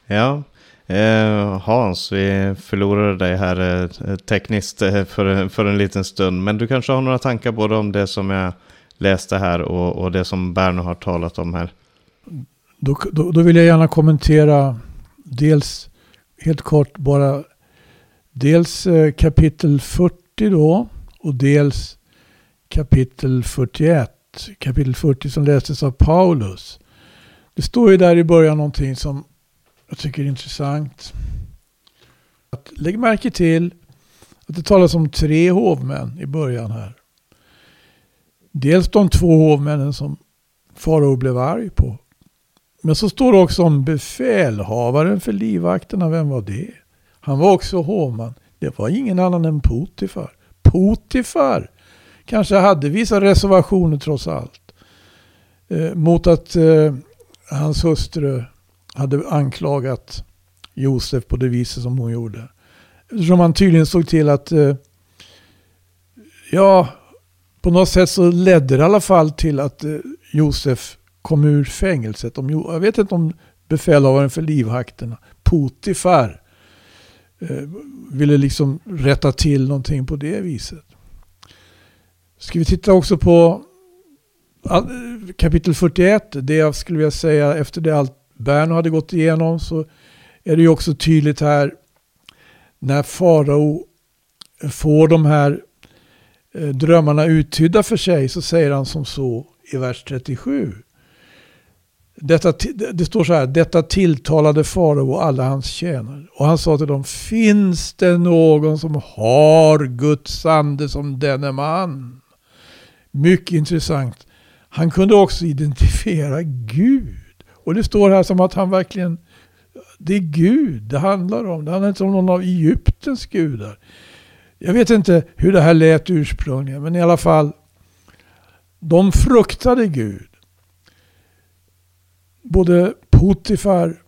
Ja, Eh, Hans, vi förlorade dig här eh, tekniskt eh, för, för en liten stund. Men du kanske har några tankar både om det som jag läste här och, och det som Berno har talat om här. Då, då, då, vill jag gärna kommentera dels helt kort bara dels eh, kapitel 40 då och dels kapitel 41. Kapitel 40 som lästes av Paulus. Det står ju där i början någonting som jag tycker är intressant. Att lägg märke till att det talas om tre hovmän i början här. Dels de två hovmännen som farao blev arg på. Men så står det också om befälhavaren för livvakterna. Vem var det? Han var också hovman. Det var ingen annan än Potifar. Potifar kanske hade vissa reservationer trots allt. Eh, mot att eh, hans hustru hade anklagat Josef på det viset som hon gjorde. Eftersom han tydligen såg till att, eh, ja, på något sätt så ledde det i alla fall till att eh, Josef kom ur fängelset. jag vet inte om befälhavaren för livhakterna, Potifar, eh, Eh, ville liksom rätta till någonting på det viset. Ska vi titta också på eh, kapitel 41, det jag skulle vilja säga efter det allt Berno hade gått igenom så är det ju också tydligt här när farao får de här eh, drömmarna uttydda för sig så säger han som så i vers 37. Detta, det står så här, detta tilltalade farao och alla hans tjänare. Och han sa till dem, finns det någon som har Guds ande som denne man? Mycket intressant. Han kunde också identifiera Gud. Och det står här som att han verkligen, det är Gud det handlar om. Det handlar inte om någon av Egyptens gudar. Jag vet inte hur det här lät ursprungligen, men i alla fall. De fruktade Gud. Både Potifar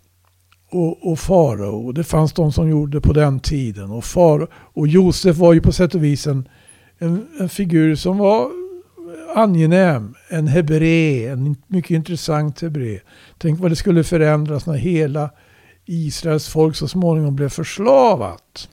och, och farao. Det fanns de som gjorde det på den tiden. Och, far, och Josef var ju på sätt och vis en, en, en figur som var angenäm. En hebré, en mycket intressant hebré. Tänk vad det skulle förändras när hela Israels folk så småningom blev förslavat.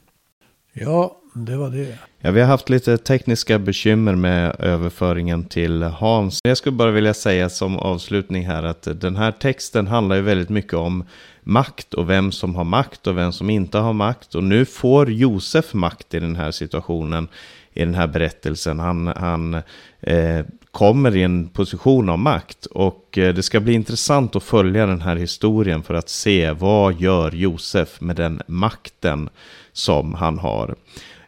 Ja, det var det. Ja, vi har haft lite tekniska bekymmer med överföringen till Hans. Jag skulle bara vilja säga som avslutning här att den här texten handlar ju väldigt mycket om makt och vem som har makt och vem som inte har makt. Och nu får Josef makt i den här situationen, i den här berättelsen. Han, han eh, kommer i en position av makt och eh, det ska bli intressant att följa den här historien för att se vad gör Josef med den makten som han har.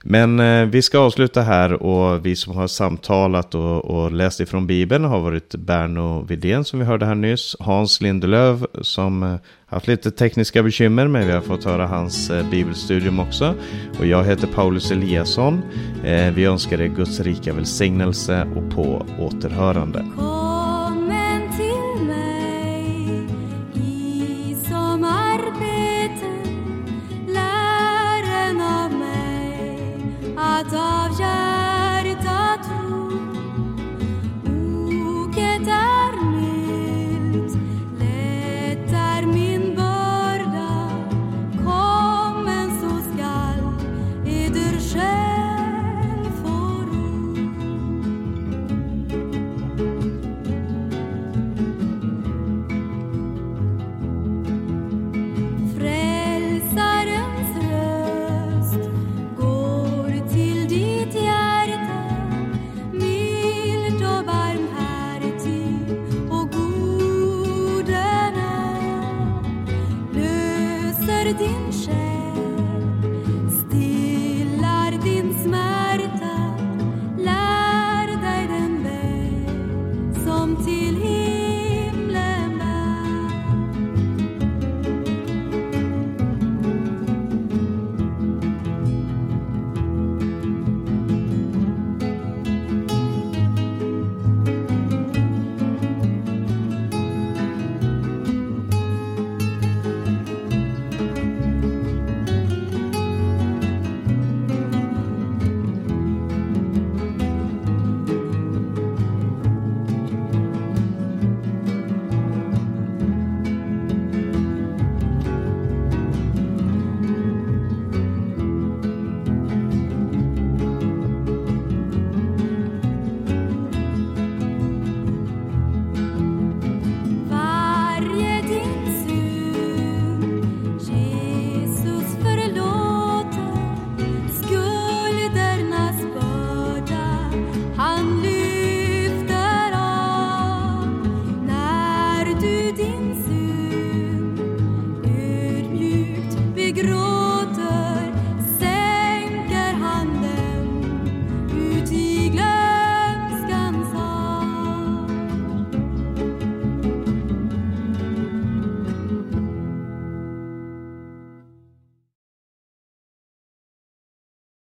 Men eh, vi ska avsluta här och vi som har samtalat och, och läst ifrån Bibeln har varit Berno Vidén som vi hörde här nyss. Hans Lindelöv som eh, haft lite tekniska bekymmer men vi har fått höra hans eh, bibelstudium också. Och jag heter Paulus Eliasson. Eh, vi önskar er Guds rika välsignelse och på återhörande.